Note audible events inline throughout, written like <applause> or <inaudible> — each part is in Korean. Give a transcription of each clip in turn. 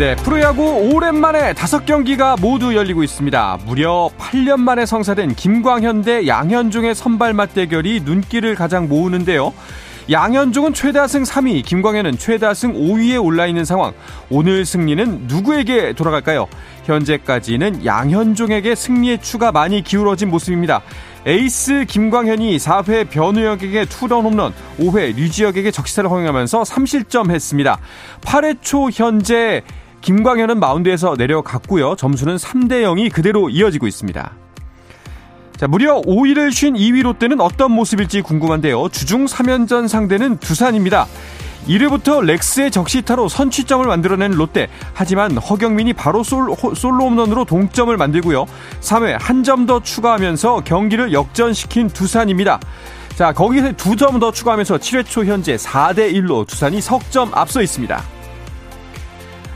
네, 프로야구 오랜만에 다섯 경기가 모두 열리고 있습니다. 무려 8년 만에 성사된 김광현 대 양현종의 선발 맞대결이 눈길을 가장 모으는데요. 양현종은 최다승 3위, 김광현은 최다승 5위에 올라 있는 상황. 오늘 승리는 누구에게 돌아갈까요? 현재까지는 양현종에게 승리의 추가 많이 기울어진 모습입니다. 에이스 김광현이 4회 변우혁에게 투런 홈런, 5회 류지혁에게 적시타를 허용하면서 3실점 했습니다. 8회 초 현재 김광현은 마운드에서 내려갔고요. 점수는 3대 0이 그대로 이어지고 있습니다. 자, 무려 5일을 쉰 2위 롯데는 어떤 모습일지 궁금한데요. 주중 3연전 상대는 두산입니다. 1회부터 렉스의 적시타로 선취점을 만들어낸 롯데. 하지만 허경민이 바로 솔, 솔로 홈런으로 동점을 만들고요. 3회 한 점 더 추가하면서 경기를 역전시킨 두산입니다. 자, 거기서 두 점 더 추가하면서 7회 초 현재 4대 1로 두산이 석점 앞서 있습니다.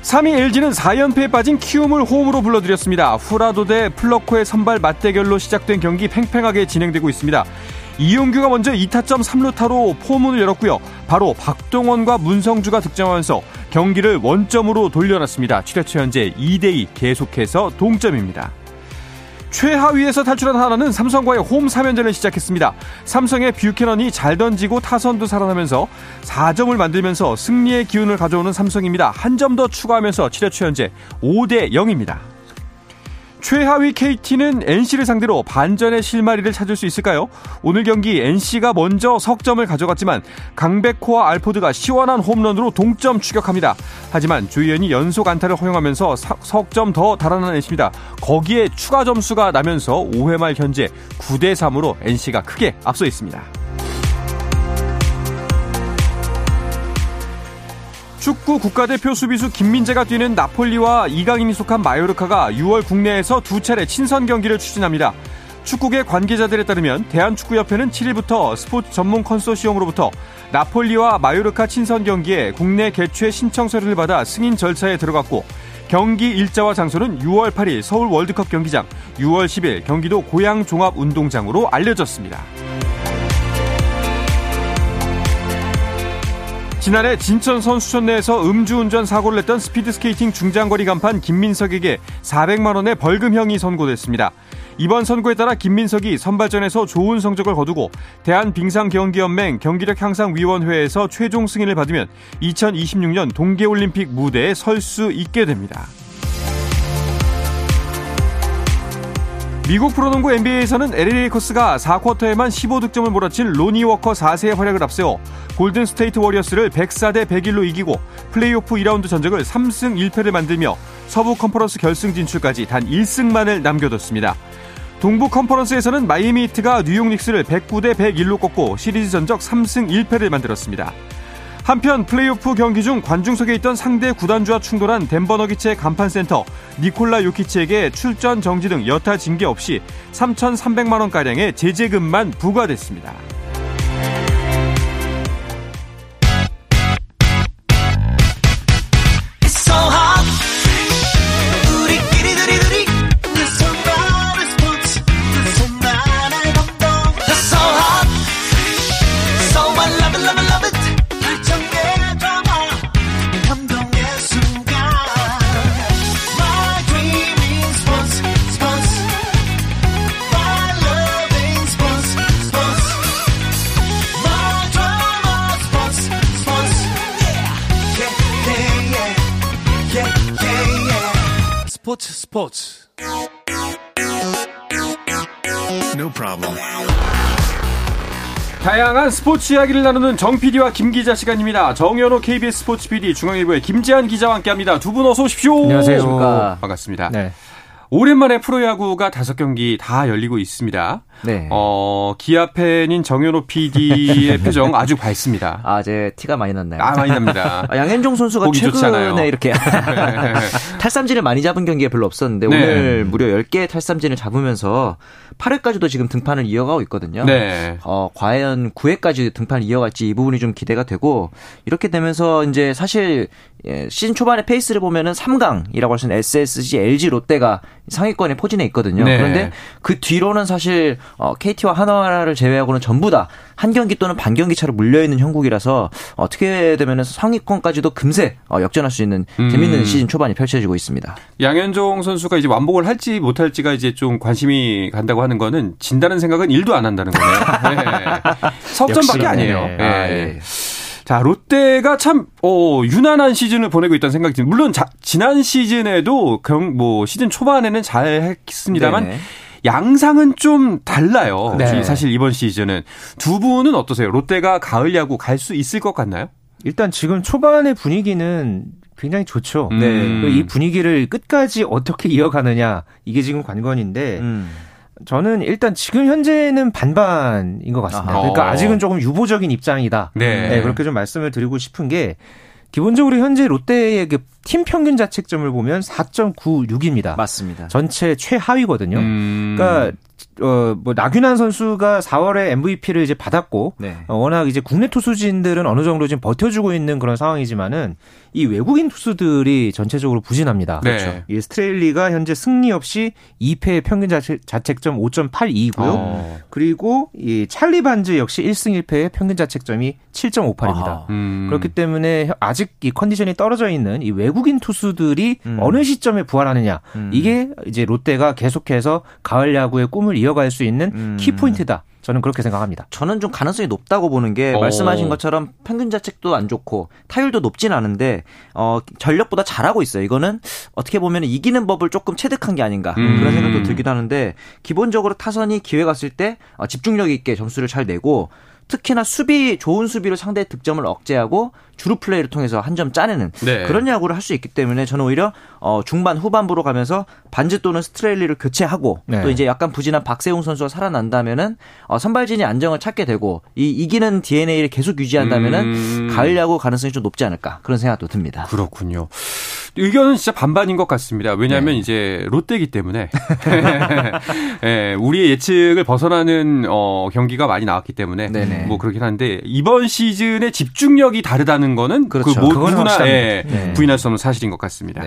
3위 LG는 4연패에 빠진 키움을 홈으로 불러들였습니다. 후라도 대 플럿코의 선발 맞대결로 시작된 경기 팽팽하게 진행되고 있습니다. 이용규가 먼저 2타점 3루타로 포문을 열었고요. 바로 박동원과 문성주가 득점하면서 경기를 원점으로 돌려놨습니다. 7회초 현재 2대2 계속해서 동점입니다. 최하위에서 탈출한 한화는 삼성과의 홈 3연전을 시작했습니다. 삼성의 뷰캐넌이 잘 던지고 타선도 살아나면서 4점을 만들면서 승리의 기운을 가져오는 삼성입니다. 한 점 더 추가하면서 7회초 현재 5대 0입니다. 최하위 KT는 NC를 상대로 반전의 실마리를 찾을 수 있을까요? 오늘 경기 NC가 먼저 석점을 가져갔지만 강백호와 알포드가 시원한 홈런으로 동점 추격합니다. 하지만 조희연이 연속 안타를 허용하면서 석점 더 달아난 NC입니다. 거기에 추가 점수가 나면서 5회 말 현재 9대 3으로 NC가 크게 앞서 있습니다. 축구 국가대표 수비수 김민재가 뛰는 나폴리와 이강인이 속한 마요르카가 6월 국내에서 두 차례 친선 경기를 추진합니다. 축구계 관계자들에 따르면 대한축구협회는 7일부터 스포츠 전문 컨소시엄으로부터 나폴리와 마요르카 친선 경기에 국내 개최 신청 서류를 받아 승인 절차에 들어갔고 경기 일자와 장소는 6월 8일 서울 월드컵 경기장, 6월 10일 경기도 고양 종합운동장으로 알려졌습니다. 지난해 진천 선수촌 내에서 음주운전 사고를 냈던 스피드스케이팅 중장거리 간판 김민석에게 400만 원의 벌금형이 선고됐습니다. 이번 선고에 따라 김민석이 선발전에서 좋은 성적을 거두고 대한빙상경기연맹 경기력 향상위원회에서 최종 승인을 받으면 2026년 동계올림픽 무대에 설 수 있게 됩니다. 미국 프로농구 NBA에서는 LA 레이커스가 4쿼터에만 15득점을 몰아친 로니 워커 4세의 활약을 앞세워 골든 스테이트 워리어스를 104대 101로 이기고 플레이오프 2라운드 전적을 3승 1패를 만들며 서부 컨퍼런스 결승 진출까지 단 1승만을 남겨뒀습니다. 동부 컨퍼런스에서는 마이애미 히트가 뉴욕 닉스를 109대 101로 꺾고 시리즈 전적 3승 1패를 만들었습니다. 한편 플레이오프 경기 중 관중석에 있던 상대 구단주와 충돌한 덴버 너기츠의 간판 센터 니콜라 요키치에게 출전 정지 등 여타 징계 없이 3,300만 원가량의 제재금만 부과됐습니다. 스포츠 스포츠 No problem. 다양한 스포츠 이야기를 나누는 정 PD와 김 기자 시간입니다. 정현호 KBS 스포츠 PD, 중앙일보의 김지한 기자와 함께합니다. 두 분 어서 오십시오. 안녕하세요. 반갑습니다. 네. 오랜만에 프로야구가 다섯 경기 다 열리고 있습니다. 네. 어, 기아 팬인 정현호 PD의 <laughs> 표정 아주 밝습니다. 아, 제 티가 많이 났나요? 아, 많이 납니다. <laughs> 아, 양현종 선수가 최근에 이렇게 <laughs> 탈삼진을 많이 잡은 경기가 별로 없었는데 네. 오늘 무려 10개의 탈삼진을 잡으면서 8회까지도 지금 등판을 이어가고 있거든요. 네. 어, 과연 9회까지 등판을 이어갈지 이 부분이 좀 기대가 되고 이렇게 되면서 이제 사실 예, 시즌 초반에 페이스를 보면은 3강이라고 할 수 있는 SSG, LG, 롯데가 상위권에 포진해 있거든요. 네. 그런데 그 뒤로는 사실 어, KT와 하나를 제외하고는 전부 다 한 경기 또는 반 경기 차로 물려 있는 형국이라서 어떻게 되면은 상위권까지도 금세 어, 역전할 수 있는 음. 재밌는 시즌 초반이 펼쳐지고 있습니다. 양현종 선수가 이제 완복을 할지 못할지가 이제 좀 관심이 간다고 하는 거는 진다는 생각은 일도 안 한다는 거네요. <laughs> 네. 석점밖에 아니에요. 네. 아, 예. 자, 롯데가 참, 어, 유난한 시즌을 보내고 있다는 생각이 듭니다. 물론, 자, 지난 시즌에도, 경, 뭐, 시즌 초반에는 잘 했습니다만, 네네. 양상은 좀 달라요. 네. 사실 이번 시즌은. 두 분은 어떠세요? 롯데가 가을 야구 갈 수 있을 것 같나요? 일단 지금 초반의 분위기는 굉장히 좋죠. 네. 이 분위기를 끝까지 어떻게 이어가느냐, 이게 지금 관건인데, 음. 저는 일단 지금 현재는 반반인 것 같습니다. 아하. 그러니까 아직은 조금 유보적인 입장이다. 네. 네. 그렇게 좀 말씀을 드리고 싶은 게 기본적으로 현재 롯데의 그 팀 평균 자책점을 보면 4.96입니다. 맞습니다. 전체 최하위거든요. 음. 그러니까 어, 뭐, 나균환 선수가 4월에 MVP를 이제 받았고, 네. 어, 워낙 이제 국내 투수진들은 어느 정도 지금 버텨주고 있는 그런 상황이지만은, 이 외국인 투수들이 전체적으로 부진합니다. 네. 그렇죠. 이 스트레일리가 현재 승리 없이 2패 평균 자책, 자책점 5.82이고요. 어. 그리고 이 찰리 반즈 역시 1승 1패의 평균 자책점이 7.58입니다. 음. 그렇기 때문에 아직 이 컨디션이 떨어져 있는 이 외국인 투수들이 음. 어느 시점에 부활하느냐. 음. 이게 이제 롯데가 계속해서 가을 야구의 꿈을 이어갈 수 있는 음. 키포인트다. 저는 그렇게 생각합니다. 저는 좀 가능성이 높다고 보는 게 오. 어. 말씀하신 것처럼 평균 자책도 안 좋고 타율도 높진 않은데 어 전력보다 잘하고 있어요. 이거는 어떻게 보면 이기는 법을 조금 체득한 게 아닌가 음. 그런 생각도 들기도 하는데 기본적으로 타선이 기회 갔을 때 어, 집중력 있게 점수를 잘 내고 특히나 수비 좋은 수비로 상대의 득점을 억제하고 주루 플레이를 통해서 한 점 짜내는 네. 그런 야구를 할 수 있기 때문에 저는 오히려 어 중반 후반부로 가면서 반지 또는 스트레일리를 교체하고 네. 또 이제 약간 부진한 박세웅 선수가 살아난다면은 어 선발진이 안정을 찾게 되고 이 이기는 DNA를 계속 유지한다면은 음... 가을 야구 가능성이 좀 높지 않을까 그런 생각도 듭니다. 그렇군요. 의견은 진짜 반반인 것 같습니다. 왜냐하면 네. 이제 롯데기 때문에 네, <laughs> 우리의 예측을 벗어나는 어, 경기가 많이 나왔기 때문에 네네. 뭐 그렇긴 한데 이번 시즌의 집중력이 다르다는 거는 그 그렇죠. 그 누구나 예, 네. 부인할 수 없는 사실인 것 같습니다.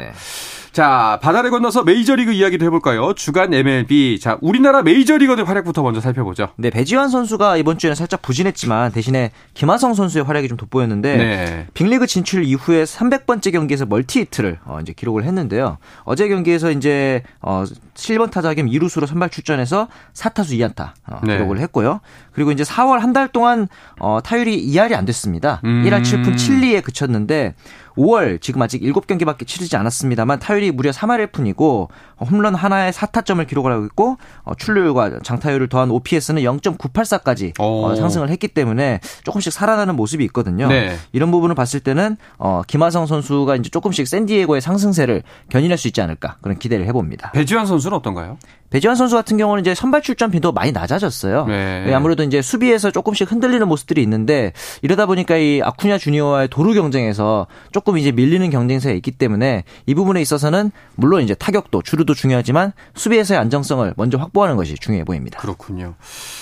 네. 자, 바다를 건너서 메이저리그 이야기도 해볼까요? 주간 MLB. 자, 우리나라 메이저리거들 활약부터 먼저 살펴보죠. 네, 배지환 선수가 이번 주에는 살짝 부진했지만 대신에 김하성 선수의 활약이 좀 돋보였는데 네. 빅리그 진출 이후에 300번째 경기에서 멀티 히트를 어, 이제 기록을 했는데요. 어제 경기에서 이제 어 7번 타자 겸 2루수로 선발 출전해서 4타수 2안타 어, 네. 기록을 했고요. 그리고 이제 4월 한 달 동안 어 타율이 2할이 안 됐습니다. 음. 1할 7푼 7리에 그쳤는데 5월 지금 아직 7경기밖에 치르지 않았습니다만 타율이 무려 3할 1푼이고 홈런 하나에 4타점을 기록을 하고 있고 어, 출루율과 장타율을 더한 OPS는 0.984까지 어, 상승을 했기 때문에 조금씩 살아나는 모습이 있거든요. 네. 이런 부분을 봤을 때는 어, 김하성 선수가 이제 조금씩 샌디에고의 상승세를 견인할 수 있지 않을까 그런 기대를 해봅니다. 배지환 선수는 어떤가요? 배지환 선수 같은 경우는 이제 선발 출전 빈도 많이 낮아졌어요. 네. 아무래도 이제 수비에서 조금씩 흔들리는 모습들이 있는데 이러다 보니까 이 아쿠냐 주니어와의 도루 경쟁에서 조금 이제 밀리는 경쟁세가 있기 때문에 이 부분에 있어서는 물론 이제 타격도 주루도 중요하지만 수비에서의 안정성을 먼저 확보하는 것이 중요해 보입니다. 그렇군요.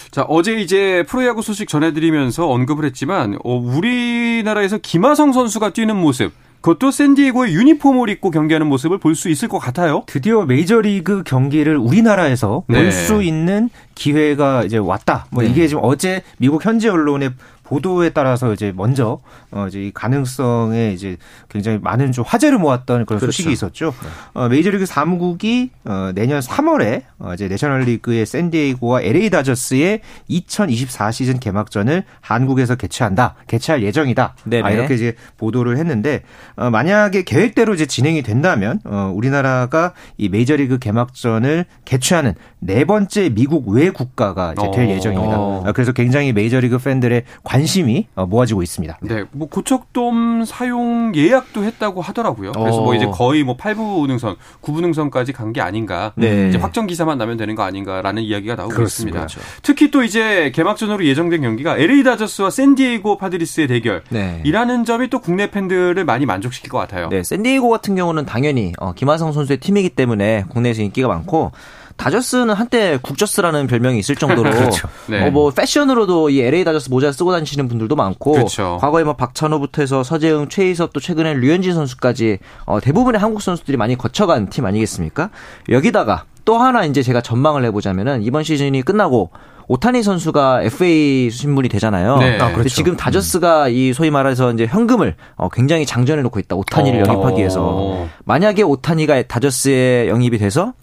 자 어제 이제 프로야구 소식 전해드리면서 언급을 했지만 어, 우리나라에서 김하성 선수가 뛰는 모습 그것도 샌디에고의 유니폼을 입고 경기하는 모습을 볼 수 있을 것 같아요. 드디어 메이저리그 경기를 우리나라에서 네. 볼수 있는 기회가 이제 왔다. 뭐 네. 이게 지금 어제 미국 현지 언론의 보도에 따라서 이제 먼저 어 이제 이 가능성에 이제 굉장히 많은 좀 화제를 모았던 그런 그렇죠. 소식이 있었죠. 네. 어 메이저리그 사무국이 어 내년 3월에 어 이제 내셔널리그의 샌디에이고와 LA 다저스의 2024 시즌 개막전을 한국에서 개최한다. 개최할 예정이다. 아 이렇게 이제 보도를 했는데 어 만약에 계획대로 이제 진행이 된다면 어 우리나라가 이 메이저리그 개막전을 개최하는 네 번째 미국 외 국가가 이제 될 어. 예정입니다. 어. 그래서 굉장히 메이저리그 팬들의 관심이 어, 모아지고 있습니다. 네, 뭐 고척돔 사용 예약도 했다고 하더라고요. 그래서 뭐 어. 이제 거의 뭐 8부 능선, 9부 능선까지 간 게 아닌가. 네. 이제 확정 기사만 나면 되는 거 아닌가라는 이야기가 나오고 그렇습니다. 있습니다. 그렇죠. 특히 또 이제 개막전으로 예정된 경기가 LA 다저스와 샌디에이고 파드리스의 대결이라는 네. 점이 또 국내 팬들을 많이 만족시킬 것 같아요. 네, 샌디에이고 같은 경우는 당연히 어, 김하성 선수의 팀이기 때문에 국내에서 인기가 많고 다저스는 한때 국저스라는 별명이 있을 정도로 <laughs> 그렇죠. 네. 어, 뭐 패션으로도 이 LA 다저스 모자 쓰고 다니시는 분들도 많고 그렇죠. 과거에 뭐 박찬호부터 해서 서재흥, 최희섭 또 최근에 류현진 선수까지 어, 대부분의 한국 선수들이 많이 거쳐간 팀 아니겠습니까? 여기다가 또 하나 이제 제가 전망을 해보자면은 이번 시즌이 끝나고 오타니 선수가 FA 신분이 되잖아요. 네. 아, 그렇죠. 지금 다저스가 이 소위 말해서 이제 현금을 어, 굉장히 장전해 놓고 있다. 오타니를 어. 영입하기 위해서. 만약에 오타니가 다저스에 영입이 돼서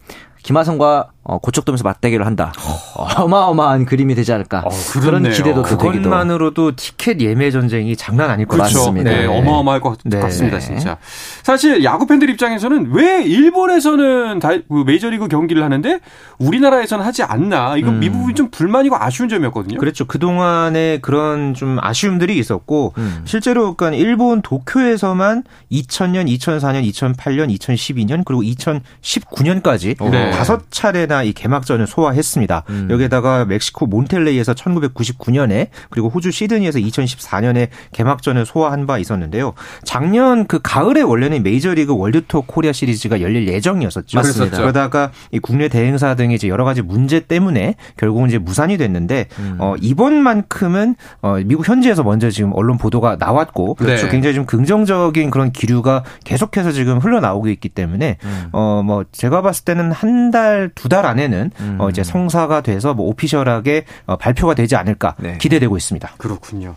김하성과 어, 고척돔에서 맞대결을 한다. 어, 어마어마한 그림이 되지 않을까. 어, 그런 기대도 그것만으로도 티켓 예매 전쟁이 장난 아닐 것 그렇죠. 같습니다. 네, 네. 어마어마할 것 네. 같습니다, 진짜. 사실 야구 팬들 입장에서는 왜 일본에서는 다, 그 메이저리그 경기를 하는데 우리나라에서는 하지 않나. 이건 음. 미국이 좀 불만이고 아쉬운 점이었거든요. 그렇죠. 그동안에 그런 좀 아쉬움들이 있었고 음. 실제로 그러니까 일본 도쿄에서만 2000년, 2004년, 2008년, 2012년 그리고 2019년까지 다섯 차례 이 개막전을 소화했습니다. 음. 여기에다가 멕시코 몬텔레이에서 1999년에 그리고 호주 시드니에서 2014년에 개막전을 소화한 바 있었는데요. 작년 그 가을에 원래는 메이저리그 월드투어 코리아 시리즈가 열릴 예정이었었죠. 맞습니다. 그러다가 이 국내 대행사 등의 이제 여러 가지 문제 때문에 결국은 이제 무산이 됐는데 음. 어, 이번만큼은 어, 미국 현지에서 먼저 지금 언론 보도가 나왔고 그렇죠. 굉장히 좀 긍정적인 그런 기류가 계속해서 지금 흘러나오고 있기 때문에 음. 어뭐 제가 봤을 때는 한 달 두달 안에는 음. 어, 이제 성사가 돼서 뭐 오피셜하게 어, 발표가 되지 않을까 네. 기대되고 있습니다. 그렇군요.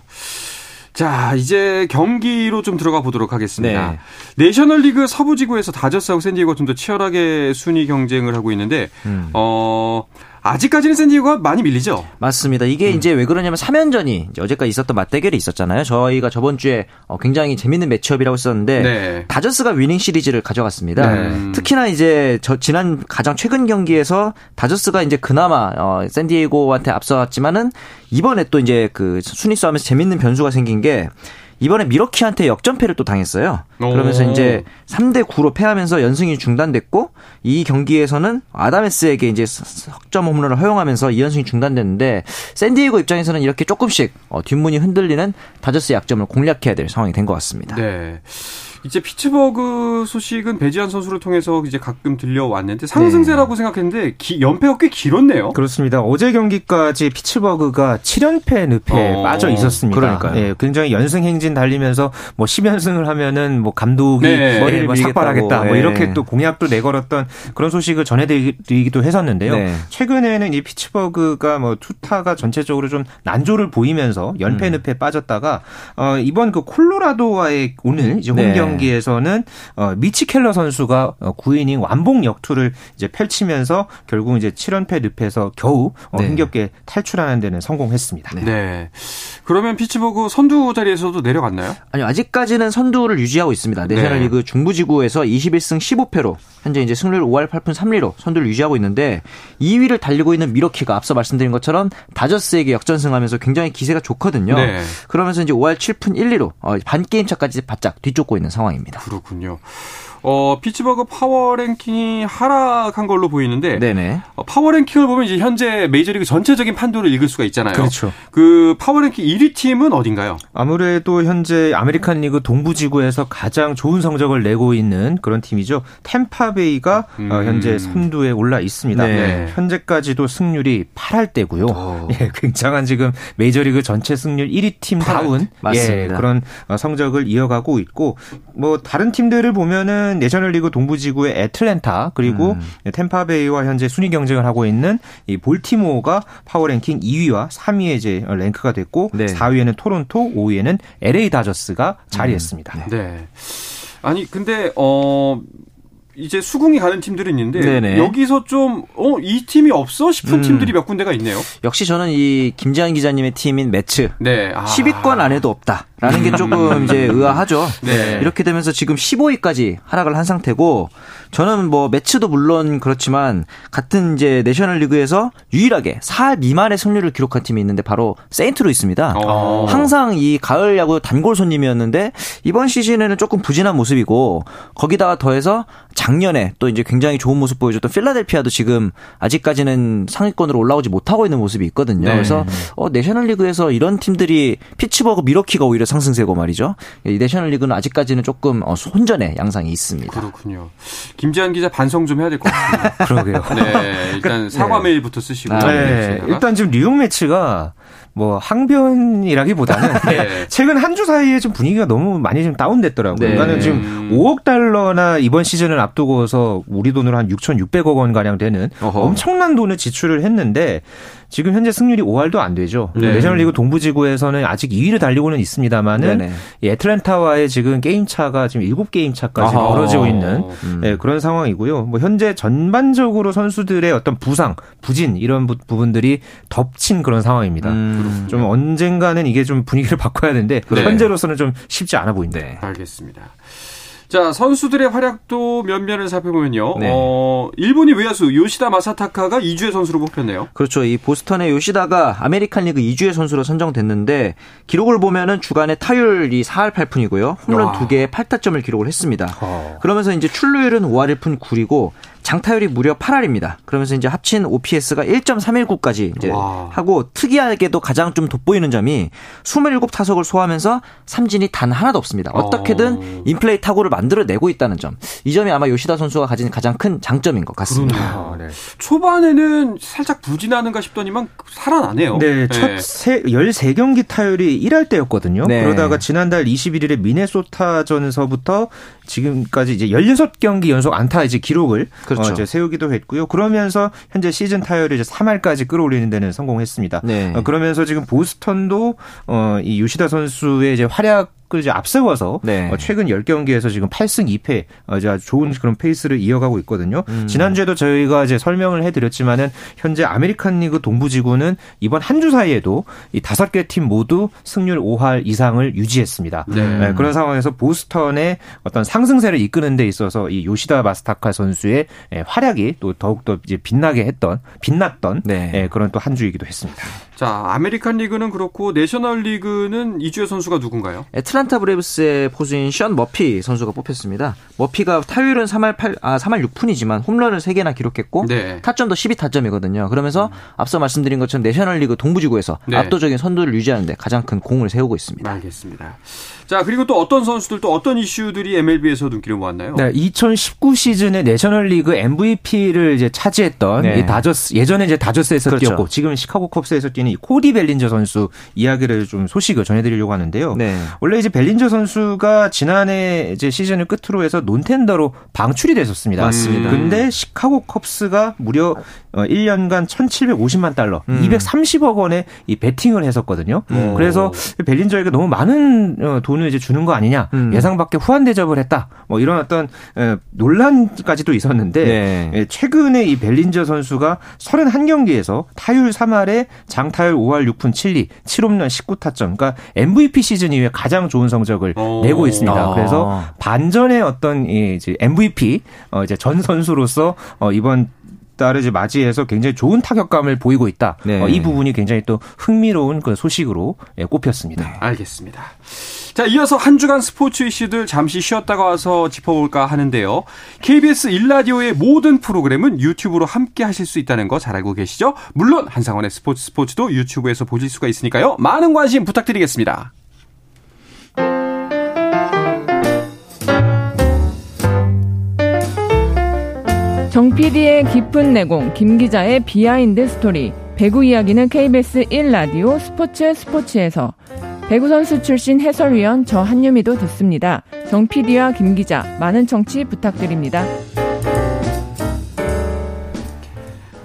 자, 이제 경기로 좀 들어가 보도록 하겠습니다. 네. 내셔널리그 서부지구에서 다저스하고 샌디에고가 좀더 치열하게 순위 경쟁을 하고 있는데, 음. 어, 아직까지는 샌디에고가 많이 밀리죠. 맞습니다. 이게 음. 이제 왜 그러냐면 3연전이 이제 어제까지 있었던 맞대결이 있었잖아요. 저희가 저번 주에 어, 굉장히 재밌는 매치업이라고 했었는데 네. 다저스가 위닝 시리즈를 가져갔습니다. 네. 특히나 이제 저 지난 가장 최근 경기에서 다저스가 이제 그나마 어, 샌디에고한테 앞서갔지만은 이번에 또 이제 그 순위 싸움에서 재밌는 변수가 생긴 게 이번에 밀워키한테 역전패를 또 당했어요. 그러면서 오. 이제 3대 9로 패하면서 연승이 중단됐고 이 경기에서는 아다메스에게 이제 석점 홈런을 허용하면서 이 연승이 중단됐는데 샌디에고 입장에서는 이렇게 조금씩 어, 뒷문이 흔들리는 다저스 약점을 공략해야 될 상황이 된 것 같습니다. 네. 이제 피츠버그 소식은 배지환 선수를 통해서 이제 가끔 들려왔는데 상승세라고 네. 생각했는데 기, 연패가 꽤 길었네요. 그렇습니다. 어제 경기까지 피츠버그가 7연패 늪에 어. 빠져 있었습니다. 그러니까 네, 굉장히 연승 행진 달리면서 뭐 10연승을 하면은 뭐 감독이 네. 머리를 뭐 삭발하겠다 뭐 네. 이렇게 또 공약도 내걸었던 그런 소식을 전해드리기도 했었는데요. 네. 최근에는 이 피츠버그가 뭐 투타가 전체적으로 좀 난조를 보이면서 연패 음. 늪에 빠졌다가 어, 이번 그 콜로라도와의 오늘 이제 홈 경기 경기에서는 어, 미치 켈러 선수가 9이닝 어, 완봉 역투를 이제 펼치면서 결국 이제 7연패 늪에서 겨우 어, 네. 힘겹게 탈출하는 데는 성공했습니다. 네. 네. 그러면 피츠버그 선두 자리에서도 내려갔나요? 아니요. 아직까지는 선두를 유지하고 있습니다. 내셔널리그 네. 중부지구에서 21승 15패로 현재 이제 승률 5할 8푼 3리로 선두를 유지하고 있는데 2위를 달리고 있는 밀워키가 앞서 말씀드린 것처럼 다저스에게 역전승하면서 굉장히 기세가 좋거든요. 네. 그러면서 이제 5할 7푼 1리로 반 게임 차까지 바짝 뒤쫓고 있는 상황입니다. 그렇군요. 어, 피츠버그 파워 랭킹이 하락한 걸로 보이는데 네네. 어, 파워 랭킹을 보면 이제 현재 메이저리그 전체적인 판도를 읽을 수가 있잖아요. 그렇죠. 그 파워 랭킹 1위 팀은 어딘가요? 아무래도 현재 아메리칸 리그 동부 지구에서 가장 좋은 성적을 내고 있는 그런 팀이죠. 템파베이가 음. 어, 현재 선두에 올라 있습니다. 네. 현재까지도 승률이 8할 대고요. <laughs> 예, 굉장한 지금 메이저리그 전체 승률 1위 팀다운 예, 그런 어, 성적을 이어가고 있고 뭐 다른 팀들을 보면은 있는 내셔널리그 동부지구의 애틀랜타 그리고 음. 템파베이와 현재 순위 경쟁을 하고 있는 이 볼티모어가 파워랭킹 2위와 3위에 이제 랭크가 됐고 네. 4위에는 토론토, 5위에는 LA 다저스가 자리했습니다. 음. 네. 아니 근데 어 이제 수긍이 가는 팀들은 있는데 네네. 여기서 좀어이 팀이 없어 싶은 음. 팀들이 몇 군데가 있네요. 역시 저는 이 김지한 기자님의 팀인 매츠 네. 아. 10위권 안에도 없다. 라는 게 조금 이제 <laughs> 의아하죠. 네. 이렇게 되면서 지금 15위까지 하락을 한 상태고 저는 뭐 매치도 물론 그렇지만 같은 이제 내셔널 리그에서 유일하게 4할 미만의 승률을 기록한 팀이 있는데 바로 세인트로 있습니다. 오. 어. 항상 이 가을 야구 단골 손님이었는데 이번 시즌에는 조금 부진한 모습이고 거기다가 더해서 작년에 또 이제 굉장히 좋은 모습 보여줬던 필라델피아도 지금 아직까지는 상위권으로 올라오지 못하고 있는 모습이 있거든요. 네. 그래서 어, 내셔널 리그에서 이런 팀들이 피츠버그 밀워키가 오히려 상승세고 말이죠. 이 내셔널 리그는 아직까지는 조금 어, 혼전의 양상이 있습니다. 그렇군요. 김지한 기자 반성 좀 해야 될 것 같습니다. <laughs> 그러게요. 네, 일단 사과 네. 메일부터 쓰시고. 아, 네. 일단 지금 뉴욕 메츠가 뭐 항변이라기보다는 <laughs> 네. <laughs> 최근 한 주 사이에 좀 분위기가 너무 많이 좀 다운됐더라고요. 네. 그러니까는 지금 5억 달러나 이번 시즌을 앞두고서 우리 돈으로 한 6,600억 원 가량 되는 어허. 엄청난 돈을 지출을 했는데 지금 현재 승률이 5할도 안 되죠. 네. 내셔널리그 동부지구에서는 아직 2위를 달리고는 있습니다만은 이 애틀랜타와의 지금 게임 차가 지금 7게임 차까지 아하. 벌어지고 있는 음. 네, 그런 상황이고요. 뭐 현재 전반적으로 선수들의 어떤 부상, 부진 이런 부, 분들이 덮친 그런 상황입니다. 음. 좀 언젠가는 이게 좀 분위기를 <laughs> 바꿔야 되는데 네. 현재로서는 좀 쉽지 않아 보인다. 네. 알겠습니다. 자, 선수들의 활약도 면면을 살펴보면요. 네. 어, 일본이 외야수 요시다 마사타카가 2주의 선수로 뽑혔네요. 그렇죠. 이 보스턴의 요시다가 아메리칸 리그 이주의 선수로 선정됐는데 기록을 보면은 주간에 타율이 4할 8푼이고요. 홈런 2개에 8타점을 기록을 했습니다. 어. 그러면서 이제 출루율은 5할 1푼 9이고 장타율이 무려 8할입니다. 그러면서 이제 합친 OPS가 1.319까지 이제 와. 하고 특이하게도 가장 좀 돋보이는 점이 27타석을 소화하면서 삼진이 단 하나도 없습니다. 어떻게든 어. 인플레이 타구를 만들어내고 있다는 점. 이 점이 아마 요시다 선수가 가진 가장 큰 장점인 것 같습니다. 아, 네. 초반에는 살짝 부진하는가 싶더니만 살아나네요. 네, 첫 네. 13경기 타율이 1할 때였거든요. 네. 그러다가 지난달 21일에 미네소타전서부터 지금까지 이제 16경기 연속 안타 이제 기록을 그렇죠. 어, 이제 세우기도 했고요. 그러면서 현재 시즌 타율을 이제 3할까지 끌어올리는 데는 성공했습니다. 네. 어, 그러면서 지금 보스턴도 어, 이 유시다 선수의 이제 활약 그 이제 앞세워서 네. 어, 최근 10경기에서 지금 8승 2패 어, 아주 좋은 그런 페이스를 이어가고 있거든요. 음. 지난주에도 저희가 이제 설명을 해드렸지만은 현재 아메리칸 리그 동부지구는 이번 한 주 사이에도 이 다섯 개 팀 모두 승률 5할 이상을 유지했습니다. 네. 네, 그런 상황에서 보스턴의 어떤 상승세를 이끄는 데 있어서 이 요시다 마스타카 선수의 예, 활약이 또 더욱더 이제 빛나게 했던 빛났던 네. 예, 그런 또 한 주이기도 했습니다. 자, 아메리칸 리그는 그렇고 내셔널 리그는 이주의 선수가 누군가요? 애틀란타 브레이브스의 포수인 션 머피 선수가 뽑혔습니다. 머피가 타율은 3할 8, 아, 3할 6푼이지만 홈런을 3개나 기록했고 네. 타점도 12타점이거든요. 그러면서 음. 앞서 말씀드린 것처럼 내셔널 리그 동부지구에서 네. 압도적인 선두를 유지하는 데 가장 큰 공을 세우고 있습니다. 알겠습니다. 자, 그리고 또 어떤 선수들 또 어떤 이슈들이 MLB에서 눈길을 모았나요? 네, 2019 시즌에 내셔널 리그 MVP를 이제 차지했던 네. 이 다저스 예전에 이제 다저스에서 그렇죠. 뛰었고 지금은 시카고 컵스에서 뛰는 이 코디 벨린저 선수 이야기를 좀 소식을 전해드리려고 하는데요. 네. 원래 이제 벨린저 선수가 지난해 이제 시즌을 끝으로 해서 non-tender로 방출이 됐었습니다. 맞습니다. 근데 시카고 컵스가 무려 1년간 어, 1,750만 달러, 음. 230억 원의 이 베팅을 했었거든요. 오. 그래서 벨린저에게 너무 많은 어, 돈을 이제 주는 거 아니냐, 음. 예상 밖의 후한 대접을 했다. 뭐 이런 어떤 논란까지도 있었는데 네. 예, 최근에 이 벨린저 선수가 31경기에서 타율 3할에 장타 율 5할 6푼 7리, 7홈런 19타점. 그러니까 MVP 시즌 이후에 가장 좋은 성적을 오. 내고 있습니다. 아. 그래서 반전의 어떤 이 이제 MVP 어 이제 전 선수로서 어 이번 달을 이제 맞이해서 굉장히 좋은 타격감을 보이고 있다. 네. 어, 이 부분이 굉장히 또 흥미로운 그 소식으로 예, 꼽혔습니다. 네, 알겠습니다. 자, 이어서 한 주간 스포츠 이슈들 잠시 쉬었다가 와서 짚어볼까 하는데요. KBS 일라디오의 모든 프로그램은 유튜브로 함께 하실 수 있다는 거 잘 알고 계시죠? 물론 한상원의 스포츠 스포츠도 유튜브에서 보실 수가 있으니까요. 많은 관심 부탁드리겠습니다. 정 PD의 깊은 내공, 김 기자의 비하인드 스토리. 배구 이야기는 KBS 1라디오 스포츠 스포츠에서 배구 선수 출신 해설위원 저 한유미도 듣습니다. 정 PD와 김 기자 많은 청취 부탁드립니다.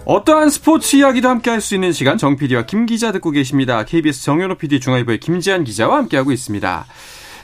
어떠한 스포츠 이야기도 함께 할 수 있는 시간 정 PD와 김 기자 듣고 계십니다. KBS 정현호 PD 중앙일보의 김지한 기자와 함께하고 있습니다.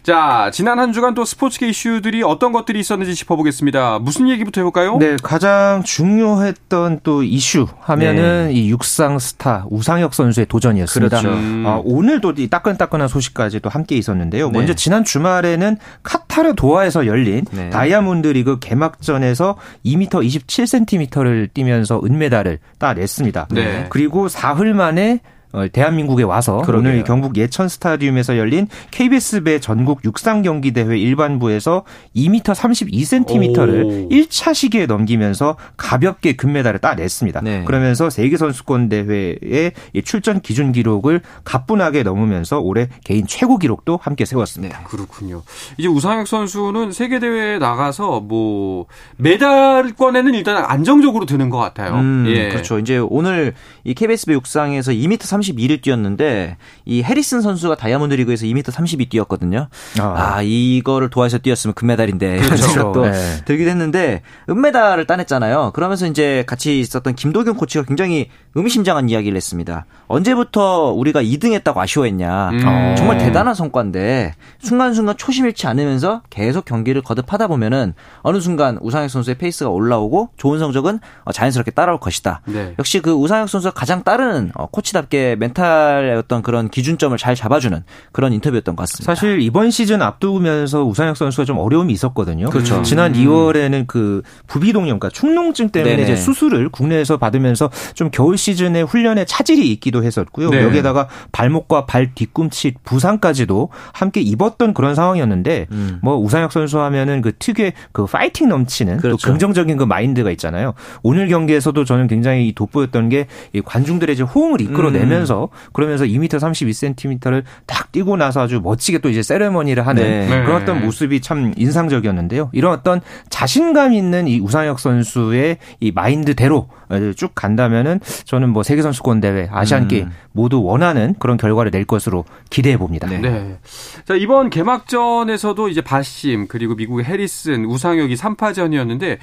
자, 지난 한 주간 또 스포츠계 이슈들이 어떤 것들이 있었는지 짚어보겠습니다. 무슨 얘기부터 해볼까요? 네, 가장 중요했던 또 이슈 하면은 네. 이 육상 스타 우상혁 선수의 도전이었습니다. 그렇죠. 음. 아, 오늘도 이 따끈따끈한 소식까지 도 함께 있었는데요. 네. 먼저 지난 주말에는 카타르 도하에서 열린 네. 다이아몬드 리그 개막전에서 2m 27cm를 뛰면서 은메달을 따냈습니다. 네. 그리고 사흘 만에 어, 대한민국에 와서 그러게요. 오늘 경북 예천 스타디움에서 열린 KBS 배 전국 육상 경기 대회 일반부에서 2m 32cm를 오. 1차 시기에 넘기면서 가볍게 금메달을 따냈습니다. 네. 그러면서 세계 선수권 대회의 출전 기준 기록을 가뿐하게 넘으면서 올해 개인 최고 기록도 함께 세웠습니다. 네. 그렇군요. 이제 우상혁 선수는 세계 대회에 나가서 뭐 메달권에는 일단 안정적으로 드는 것 같아요. 음, 예. 그렇죠. 이제 오늘 이 KBS 배 육상에서 2m 30 32를 뛰었는데 이 해리슨 선수가 다이아몬드 리그에서 2m 32 뛰었거든요. 아, 아 이거를 도하에서 뛰었으면 금메달인데 그렇죠. 생각도 네. 들기도 했는데 은메달을 따냈잖아요. 그러면서 이제 같이 있었던 김도균 코치가 굉장히 의미심장한 이야기를 했습니다. 언제부터 우리가 2등했다고 아쉬워했냐. 음. 정말 대단한 성과인데 순간순간 초심 잃지 않으면서 계속 경기를 거듭하다 보면은 어느 순간 우상혁 선수의 페이스가 올라오고 좋은 성적은 자연스럽게 따라올 것이다. 네. 역시 그 우상혁 선수가 가장 따르는 어, 코치답게 멘탈의 어떤 그런 기준점을 잘 잡아주는 그런 인터뷰였던 것 같습니다. 사실 이번 시즌 앞두면서 우상혁 선수가 좀 어려움이 있었거든요. 그렇죠. 지난 음. 2월에는 그 부비동염, 그러니까 축농증 때문에 네네. 이제 수술을 국내에서 받으면서 좀 겨울 시즌에 훈련에 차질이 있기도 했었고요. 네. 여기에다가 발목과 발 뒤꿈치 부상까지도 함께 입었던 그런 상황이었는데 음. 뭐 우상혁 선수 하면은 그 특유의 그 파이팅 넘치는 그렇죠. 또 긍정적인 그 마인드가 있잖아요. 오늘 경기에서도 저는 굉장히 돋보였던 게 관중들의 이제 호응을 이끌어내면 서 음. 그러면서 2m 32cm를 딱 뛰고 나서 아주 멋지게 또 이제 세레머니를 하는 네. 그런 어떤 모습이 참 인상적이었는데요. 이런 어떤 자신감 있는 이 우상혁 선수의 이 마인드대로 쭉 간다면은 저는 뭐 세계 선수권 대회, 아시안 음. 게임 모두 원하는 그런 결과를 낼 것으로 기대해 봅니다. 네. 네. 자, 이번 개막전에서도 이제 바심 그리고 미국의 해리슨, 우상혁이 3파전이었는데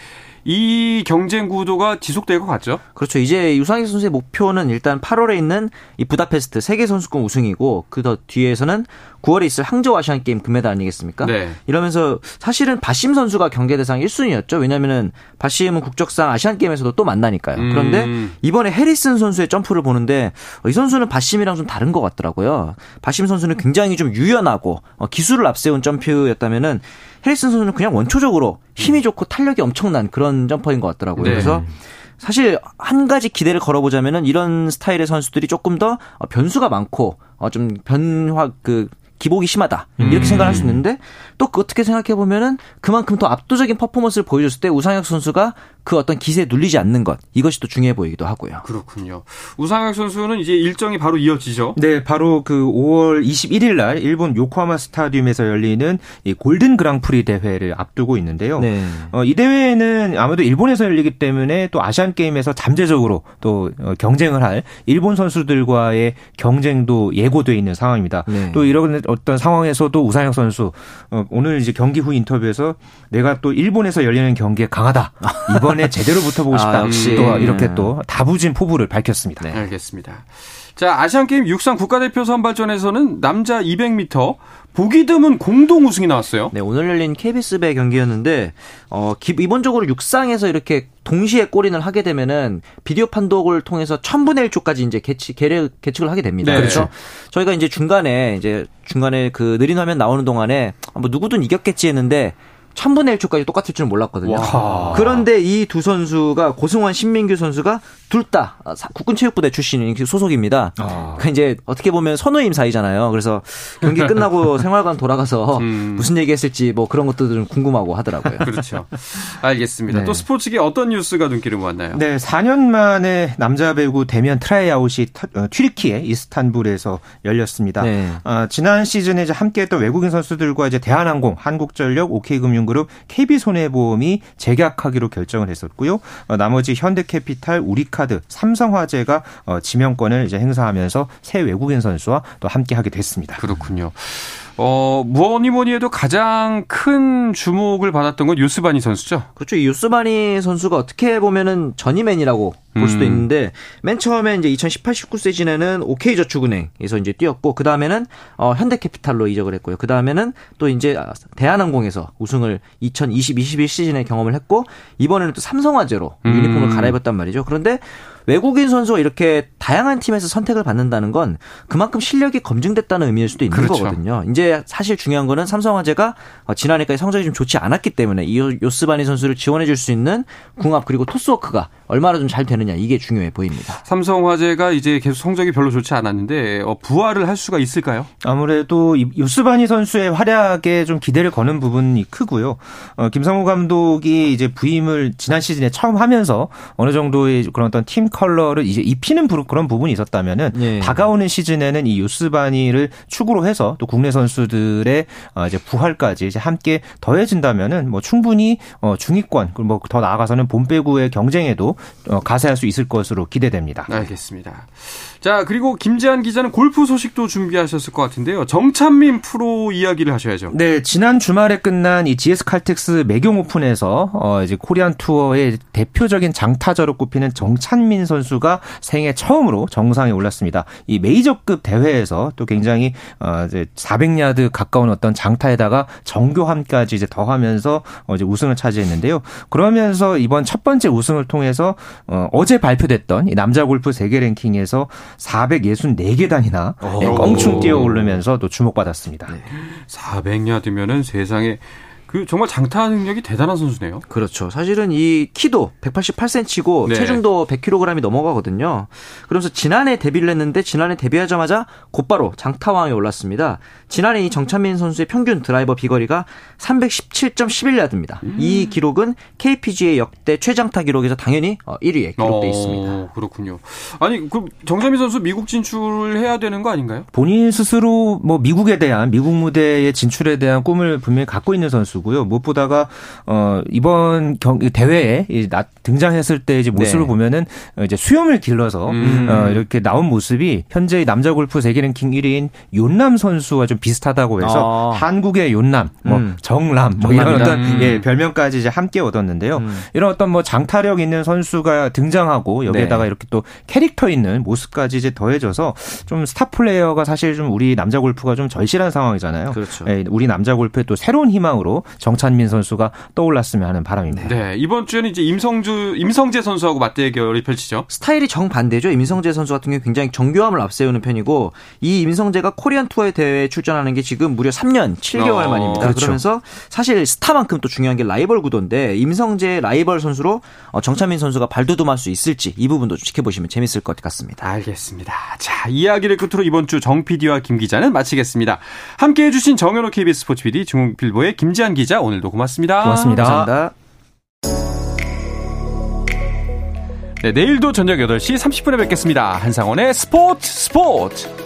이 경쟁 구도가 지속될 것 같죠? 그렇죠. 이제 유상희 선수의 목표는 일단 8월에 있는 이 부다페스트 세계 선수권 우승이고 그 더 뒤에서는 9월에 있을 항저우 아시안 게임 금메달 아니겠습니까? 네. 이러면서 사실은 바심 선수가 경계 대상 1순위였죠. 왜냐면은 바심은 국적상 아시안 게임에서도 또 만나니까요. 음. 그런데 이번에 해리슨 선수의 점프를 보는데 이 선수는 바심이랑 좀 다른 것 같더라고요. 바심 선수는 굉장히 좀 유연하고 어, 기술을 앞세운 점프였다면은 해리슨 선수는 그냥 원초적으로 힘이 좋고 탄력이 엄청난 그런 점퍼인 것 같더라고요. 네. 그래서 사실 한 가지 기대를 걸어보자면은 이런 스타일의 선수들이 조금 더 변수가 많고 어 좀 변화 그 기복이 심하다 이렇게 음. 생각할 수 있는데 또그 어떻게 생각해 보면은 그만큼 더 압도적인 퍼포먼스를 보여줬을 때 우상혁 선수가 그 어떤 기세에 눌리지 않는 것 이것이 또 중요해 보이기도 하고요. 그렇군요. 우상혁 선수는 이제 일정이 바로 이어지죠. 네, 바로 그 5월 21일 날 일본 요코하마 스타디움에서 열리는 이 골든 그랑프리 대회를 앞두고 있는데요. 네. 어, 이 대회는 아무래도 일본에서 열리기 때문에 또 아시안 게임에서 잠재적으로 또 어, 경쟁을 할 일본 선수들과의 경쟁도 예고돼 있는 상황입니다. 네. 또 이런 어떤 상황에서도 우상혁 선수 어, 오늘 이제 경기 후 인터뷰에서 내가 또 일본에서 열리는 경기에 강하다. 이번 이번에 제대로 붙어보고 <laughs> 싶다. 아, 역시. 또 이렇게 또 다부진 포부를 밝혔습니다. 네. 알겠습니다. 자, 아시안게임 육상 국가대표 선발전에서는 남자 200m 보기 드문 공동 우승이 나왔어요. 네, 오늘 열린 KBS 배 경기였는데 어 기본적으로 육상에서 이렇게 동시에 골인을 하게 되면은 비디오 판독을 통해서 1000분의 1초까지 이제 개측 계획 계측을 하게 됩니다. 네. 그렇죠. 저희가 이제 중간에 이제 중간에 그 느린 화면 나오는 동안에 뭐 누구든 이겼겠지 했는데 천분의 1초까지 똑같을 줄은 몰랐거든요. 와. 그런데 이 두 선수가 고승환 신민규 선수가 둘 다 국군체육부대 출신인 그 소속입니다. 아. 그 이제 어떻게 보면 선우임 사이잖아요. 그래서 경기 <laughs> 끝나고 생활관 돌아가서 음. 무슨 얘기했을지 뭐 그런 것도 좀 궁금하고 하더라고요. <laughs> 그렇죠. 알겠습니다. 네. 또 스포츠계 어떤 뉴스가 눈길을 모았나요? 네, 4년 만에 남자 배구 대면 트라이아웃이 어, 튀르키예 이스탄불에서 열렸습니다. 네. 아, 지난 시즌에 이제 함께했던 외국인 선수들과 이제 대한항공, 한국전력, OK금융 금융그룹 KB손해보험이 재계약하기로 결정을 했었고요. 어, 나머지 현대캐피탈, 우리카드, 삼성화재가 어, 지명권을 이제 행사하면서 새 외국인 선수와 또 함께하게 됐습니다. 그렇군요. 어, 무엇니 뭐니 해도 가장 큰 주목을 받았던 건 유스바니 선수죠. 그렇죠. 이 유스바니 선수가 어떻게 보면은 전이맨이라고 볼 수도 음. 있는데 맨 처음에 이제 2018-19 시즌에는 OK저축은행에서 이제 뛰었고 그 다음에는 어, 현대캐피탈로 이적을 했고요. 그 다음에는 또 이제 대한항공에서 우승을 2020-21 시즌에 경험을 했고 이번에는 또 삼성화재로 음. 유니폼을 갈아입었단 말이죠. 그런데 외국인 선수가 이렇게 다양한 팀에서 선택을 받는다는 건 그만큼 실력이 검증됐다는 의미일 수도 있는 그렇죠. 거거든요. 이제 사실 중요한 거는 삼성화재가 어, 지난해까지 성적이 좀 좋지 않았기 때문에 이 요스바니 선수를 지원해 줄 수 있는 궁합 그리고 토스워크가 얼마나 좀 잘 되느냐 이게 중요해 보입니다. 삼성화재가 이제 계속 성적이 별로 좋지 않았는데 어, 부활을 할 수가 있을까요? 아무래도 요스바니 선수의 활약에 좀 기대를 거는 부분이 크고요. 어, 김상우 감독이 이제 부임을 지난 시즌에 처음 하면서 어느 정도의 그런 어떤 팀 컬러를 이제 입히는 그런 부분이 있었다면은 네. 다가오는 시즌에는 이 요스바니를 축으로 해서 또 국내 선수들의 어, 이제 부활까지 이제 함께 더해진다면은 뭐 충분히 어, 중위권 그리고 뭐 더 나아가서는 봄배구의 경쟁에도 어, 가세할 수 있을 것으로 기대됩니다. 알겠습니다. 자, 그리고 김지한 기자는 골프 소식도 준비하셨을 것 같은데요. 정찬민 프로 이야기를 하셔야죠. 네, 지난 주말에 끝난 이 GS 칼텍스 매경 오픈에서 어 이제 코리안 투어의 대표적인 장타자로 꼽히는 정찬민 선수가 생애 처음으로 정상에 올랐습니다. 이 메이저급 대회에서 또 굉장히 어 이제 400야드 가까운 어떤 장타에다가 정교함까지 이제 더하면서 어 이제 우승을 차지했는데요. 그러면서 이번 첫 번째 우승을 통해서 어 어제 발표됐던 이 남자 골프 세계 랭킹에서 464계단이나 네, 껑충 뛰어 오르면서 또 주목받았습니다. 네. 400야드면은 세상에 그 정말 장타 능력이 대단한 선수네요. 그렇죠. 사실은 이 키도 188cm고 네. 체중도 100kg이 넘어가거든요. 그러면서 지난해 데뷔를 했는데 지난해 데뷔하자마자 곧바로 장타왕에 올랐습니다. 지난해 이 정찬민 선수의 평균 드라이버 비거리가 317.11야드입니다. 음. 이 기록은 KPGA 역대 최장타 기록에서 당연히 1위에 어, 기록돼 어, 있습니다. 그렇군요. 아니 그 정찬민 선수 미국 진출해야 되는 거 아닌가요? 본인 스스로 뭐 미국에 대한 미국 무대의 진출에 대한 꿈을 분명히 갖고 있는 선수. 선수고요. 무엇보다가 어 이번 경 대회에 등장했을 때 이제 모습을 네. 보면은 이제 수염을 길러서 음. 어 이렇게 나온 모습이 현재 남자 골프 세계 랭킹 1위인 윤남 선수와 좀 비슷하다고 해서 아. 한국의 윤남, 뭐 음. 정남, 뭐 이런 어떤 음. 예 별명까지 이제 함께 얻었는데요. 음. 이런 어떤 뭐 장타력 있는 선수가 등장하고 여기에다가 네. 이렇게 또 캐릭터 있는 모습까지 이제 더해져서 좀 스타 플레이어가 사실 좀 우리 남자 골프가 좀 절실한 상황이잖아요. 그렇죠. 예, 우리 남자 골프의 또 새로운 희망으로 정찬민 선수가 떠올랐으면 하는 바람입니다. 네, 이번 주에는 이제 임성주, 임성재 선수하고 맞대결이 펼치죠. 스타일이 정반대죠. 임성재 선수 같은 경우 굉장히 정교함을 앞세우는 편이고 이 임성재가 코리안 투어 대회에 출전하는 게 지금 무려 3년 7개월 어, 만입니다. 그렇죠. 그러면서 사실 스타만큼 또 중요한 게 라이벌 구도인데 임성재 라이벌 선수로 어, 정찬민 선수가 발돋움할 수 있을지 이 부분도 좀 지켜보시면 재밌을 것 같습니다. 알겠습니다. 자, 이야기를 끝으로 이번 주 정 PD와 김 기자는 마치겠습니다. 함께 해주신 정현호 KBS 스포츠 PD, 중국필보의 김지한 기자 오늘도 고맙습니다. 고맙습니다. 감사합니다. 네, 내일도 저녁 8시 30분에 뵙겠습니다. 한상원의 스포츠 스포츠.